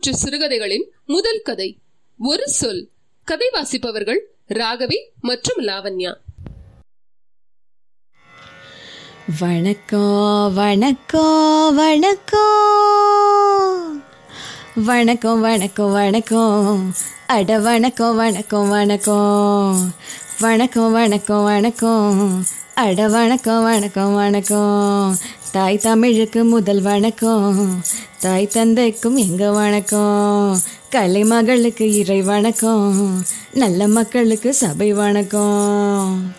நூற்று சிறுகதைகளின் முதல் கதை. ஒரு சொல். கதை வாசிப்பவர்கள் ராகவி மற்றும் லாவண்யா. வணக்கம் வணக்கம் வணக்கம் வணக்கம் வணக்கம் வணக்கம். அட வணக்கம் வணக்கம் வணக்கம். வணக்கம் வணக்கம் வணக்கம். அட வணக்கம் வணக்கம் வணக்கம். தாய் தமிழுக்கு முதல் வணக்கம். தாய் தந்தைக்கும் எங்க வணக்கம். கலை மகளுக்கு இறை வணக்கம். நல்ல மக்களுக்கு சபை வணக்கம்.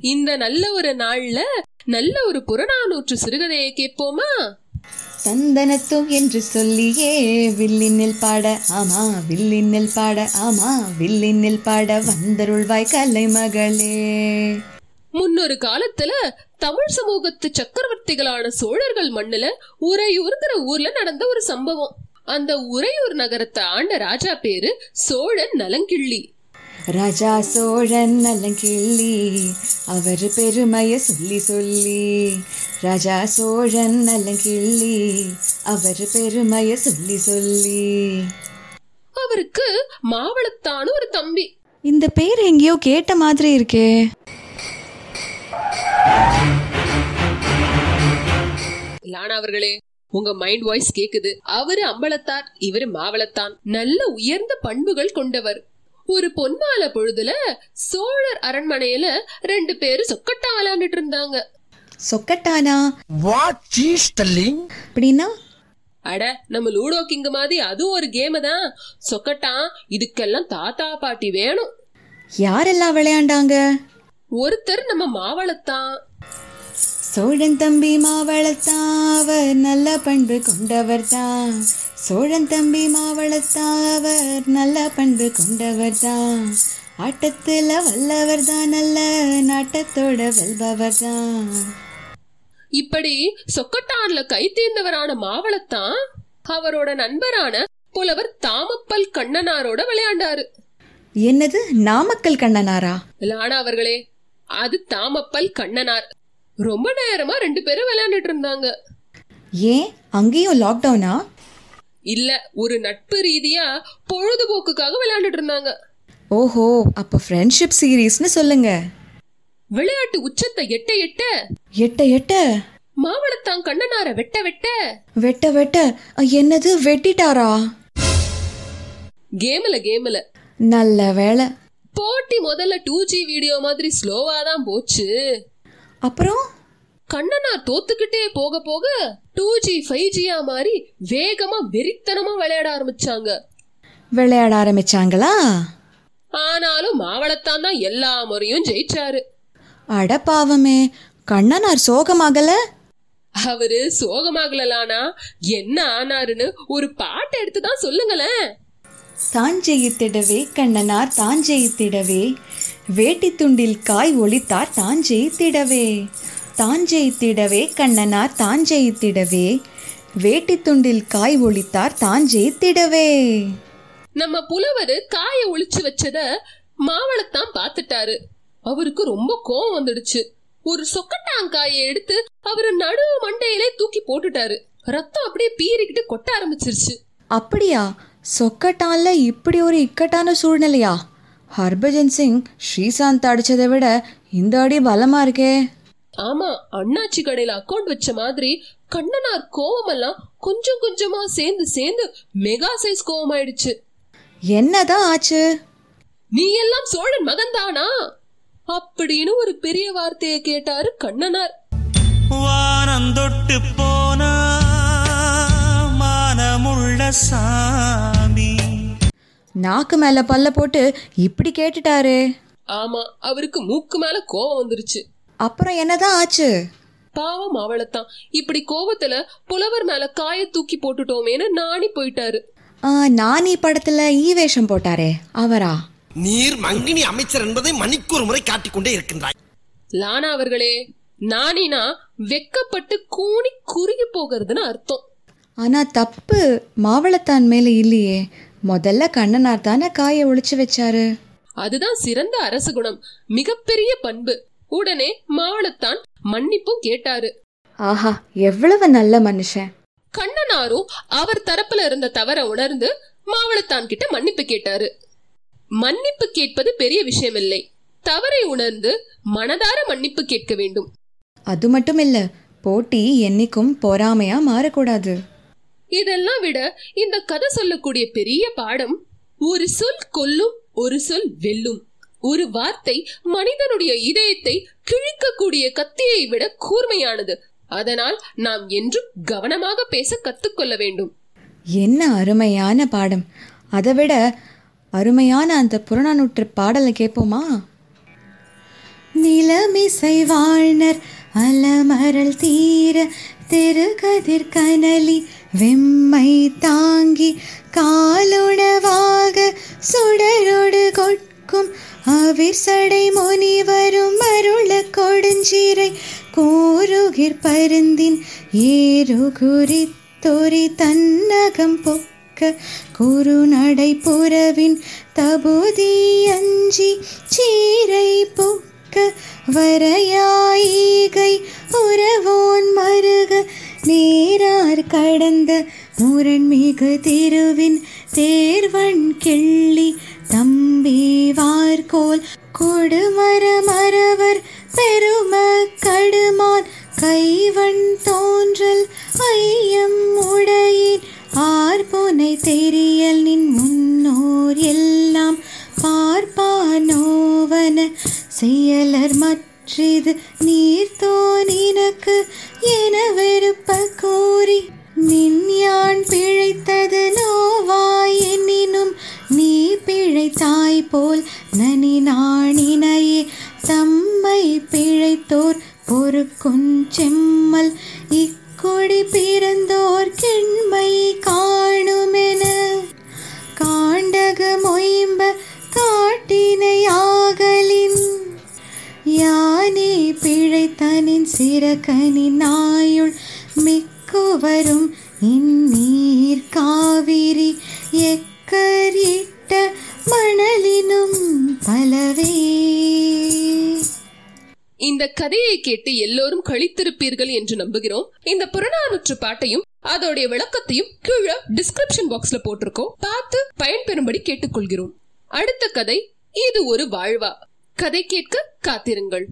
இந்த நல்ல ஒரு நாள்ல நல்ல ஒரு புறநானூற்று சிறுகதையை கேட்போமா? தந்தனத்தும் என்று சொல்லியே வில்லினில் பாட ஆமா வில்லினில் பாட ஆமா வில்லினில் பாட வந்தருள்வாய் கலை மகளே. முன்னொரு காலத்துல தமிழ் சமூகத்து சக்கரவர்த்திகளான சோழர்கள் மண்ணுல உறையூர்ங்கிற ஊர்ல நடந்த ஒரு சம்பவம். அந்த உறையூர் நகரத்தை ஆண்ட ராஜா பேரு சோழன் நலங்கிள்ளி. ராஜா சோழன் நலங்கிள்ளி அவர் பெருமைய சொல்லி சொல்லி. ராஜா சோழன் நலங்கிள்ளி அவர் பெருமைய சொல்லி சொல்லி. அவருக்கு மாவளத்தான்னு ஒரு தம்பி. இந்த பேர் எங்கேயோ கேட்ட மாதிரி இருக்கே. லானா அவர்களே உங்க மைண்ட் வாய்ஸ் கேக்குது. அவரு அம்பலத்தார் இவரு மாவளத்தான். நல்ல உயர்ந்த பண்புகள் கொண்டவர். ஒரு பொன்மால பொழுதுல சோழர் அரண்மனையில ரெண்டு பேரும் சொக்கட்டா விளையாண்டுட்டு இருந்தாங்க. சொக்கட்டானா? வாட் இஸ் டெல்லிங் அப்படின்னா? அட நம்ம லூடோ கிங் மாதிரி அதுவும் ஒரு கேம் தான். சொக்கட்டா இதுக்கெல்லாம் தாத்தா பாட்டி வேணும். யாரெல்லாம் விளையாண்டாங்க? ஒருத்தர் நம்ம மாவளத்தான். சோழன் தம்பி மாவளத்தான் அவர் நல்ல பண்பு கொண்டவர் தான் சோழன் தம்பி மாவளத்தான் அவர் நல்ல பண்பு கொண்டவர் தான் ஆட்டத்தில் வல்லவர் தான் நல்ல நாட்டத்தோட வெல்பவர் தான் இப்படி சொக்கட்டான்ல கை தேர்ந்தவரான மாவளத்தான் அவரோட நண்பரான புலவர் தாமப்பல் கண்ணனாரோட விளையாண்டாரு. என்னது நாமக்கல் கண்ணனாரா? லானா அவர்களே. அது தாமப்பல் கண்ணனார். ரொம்ப நேரமா ரெண்டு பேரும் விளையாண்டுட்டு இருந்தாங்க ஏன்? அங்கேயும் லாக்டவுனா இல்ல ஒரு நட்பு ரீதியா பொழுதுபோக்குக்காக விளையாண்டுட்டு இருந்தாங்க ஓஹோ அப்போ ஃப்ரெண்ட்ஷிப் சீரீஸ்னு சொல்லுங்க. விளையாட்டு உச்சத்தை எட்ட எட்ட எட்ட எட்ட? மாவளத்தான் கண்ணனார வெட்ட வெட்ட வெட்ட வெட்ட என்னது வெட்டிட்டாரா? கேம்ல கேம்ல. நல்ல வேலை போட்டி முதல்ல டூ ஜி வீடியோ மாதிரி ஸ்லோவா தான் போச்சு. அப்புறம்? கண்ணனார் தோத்துக்கிட்டே போக போக டூ ஜி ஃபைவ் ஜியா மாதிரி வேகமா வெறித்தனமா விளையாட ஆரம்பிச்சாங்க. விளையாட ஆரம்பிச்சாங்களா? ஆனாலும் மாவளத்தான் தான் எல்லா முறையும் ஜெயிச்சாரு. அட பாவமே கண்ணனார் சோகமாகல? அவரு சோகமாகலானா என்ன ஆனாருன்னு ஒரு பாட்டு எடுத்து தான் சொல்லுங்களேன். தாஞ்செய்திடவே கண்ணனார் தாஞ்செய்திடவே வேட்டி துண்டில் காய் ஒளித்தார் தாஞ்செய்திடவே. தாஞ்செய்திடவே கண்ணனார் தாஞ்செய்திடவே வேட்டி துண்டில் காய் ஒளித்தார் தாஞ்செய்திடவே. நம்ம புலவரு காய ஒளிச்சு வச்சத மாவளத்தான் பார்த்துட்டாரு அவருக்கு ரொம்ப கோவம் வந்துடுச்சு. ஒரு சொக்கட்டாங்காயை எடுத்து அவரு நடு மண்டையிலே தூக்கி போட்டுட்டாரு. ரத்தம் அப்படியே பீறிக்கிட்டு கொட்ட ஆரம்பிச்சிருச்சு. அப்படியா? சொக்கட்டான்ல இப்படி ஒரு இக்கட்டான சூழ்நிலையா? ஹர்பஜன் சிங் ஸ்ரீசாந்த் அடிச்சதை விட இந்த அடி பலமா இருக்கே. ஆமா அண்ணாச்சி கடையில அக்கவுண்ட் வச்ச மாதிரி கண்ணனார் கோவமெல்லாம் கொஞ்சம் கொஞ்சமா சேர்ந்து சேர்ந்து மெகா சைஸ் கோவம் ஆயிடுச்சு என்னதான் ஆச்சு? நீ எல்லாம் சோழன் மகன்தானா? அப்படின்னு ஒரு பெரிய வார்த்தையை கேட்டாரு கண்ணனார். வானந்தொட்டு போனா சாமி. நாக்கு மேல பல்ல போட்டு இப்படி கேட்டுட்டாரு. ஆமா அவருக்கு மூக்கு மேல கோவம் வந்துருச்சு. அப்புறம் என்னதான் ஆச்சு? பாவம் அவளத்தான். இப்படி கோவத்துல புலவர் மேல காய தூக்கி போட்டுட்டோமேன்னு நாணி போயிட்டாரு. ஆ, நானி படத்துல ஈ வேஷம் போட்டாரே அவரா? நீர் மங்கினி அமைச்சர் என்பதை மணிக்கு ஒரு முறை காட்டிக்கொண்டே இருக்கின்றாய். லானா அவர்களே நானினா வெக்கப்பட்டு கூனி குறுகி போகிறதுன்னு அர்த்தம். ஆனா தப்பு மாவளத்தான் மேல இல்லையே. முதல்ல கண்ணனார் தானே காயை ஒளிச்சு வச்சாரு. அதுதான் சிறந்த அரச குணம். மிகப்பெரிய பண்பு. உடனே மாவளத்தான் மன்னிப்பும் கேட்டாரு. ஆஹா எவ்வளவு நல்ல மனுஷன். கண்ணனாரும் அவர் தரப்புல இருந்த தவற உணர்ந்து மாவளத்தான் கிட்ட மன்னிப்பு கேட்டாரு. மன்னிப்பு கேட்பது பெரிய விஷயம் இல்லை தவறை உணர்ந்து மனதார மன்னிப்பு கேட்க வேண்டும். அது மட்டும் இல்ல போட்டி என்னைக்கும் பொறாமையா மாறக்கூடாது. இதெல்லாம் விட இந்த கதை சொல்லக்கூடிய பெரிய பாடம் ஒரு சொல் கொல்லும் ஒரு சொல் வெல்லும். ஒரு வார்த்தை மனிதனுடைய இதயத்தை கிழிக்கக்கூடிய கத்தியை விட கூர்மையானது. அதனால் நாம் என்றும் கவனமாக பேச கத்துக்கொள்ள வேண்டும். என்ன அருமையான பாடம். அதை விட அருமையான அந்த புறநானூற்று பாடலை கேட்போமா? நிலமிசை வாழ்னர் அலமரல் தீர திருகதிர் கனலி வெம்மை தாங்கி காலுணவாக சுடரோடு கொட்கும் அவிர் சடை முனிவரும் அருள கொடுஞ்சிறை கூறுகிற் பருந்தின் ஏறு தொரி தன்னகம் பொக்க குறுநடை புறவின் தபுதி அஞ்சி சீரை பொக்க வரையாயிகை உறவோன் மருக. நேரார் கடந்த முரண்மிகு திருவின் தேர்வன் கிள்ளி தம்பி வார்கோல் கொடுமர மரவர் பெரும கடுமான் கைவன் தோன்றல் ஐயம் உடையின் ஆர்போனை தெரியல் நின் முன்னோர் எல்லாம் செயலர் மற்றிது நீர்த்தோ நினக்கு என வெறுப்ப கூறி நின் யான் பிழைத்தது நோவாய் எனினும் நீ பிழைத்தாய் போல் நனி நாணினையே தம்மை பிழைத்தோர் பொறுக்குஞ் செம்மல் இக்கொடி பிறந்தோர் சிறகனி நாயுள் மிக்குவரும் இந்நீர் காவிரி எக்கரிட்ட மணலினும் பலவே. இந்த கதையை கேட்டு எல்லோரும் கழித்திருப்பீர்கள் என்று நம்புகிறோம். இந்த புறநானூற்று பாட்டையும் அதோடைய விளக்கத்தையும் கீழே டிஸ்கிரிப்ஷன் பாக்ஸ்ல போட்டிருக்கோம். பார்த்து பயன்பெறும்படி கேட்டுக்கொள்கிறோம். அடுத்த கதை இது ஒரு வாழ்வா? கதை கேட்க காத்திருங்கள்.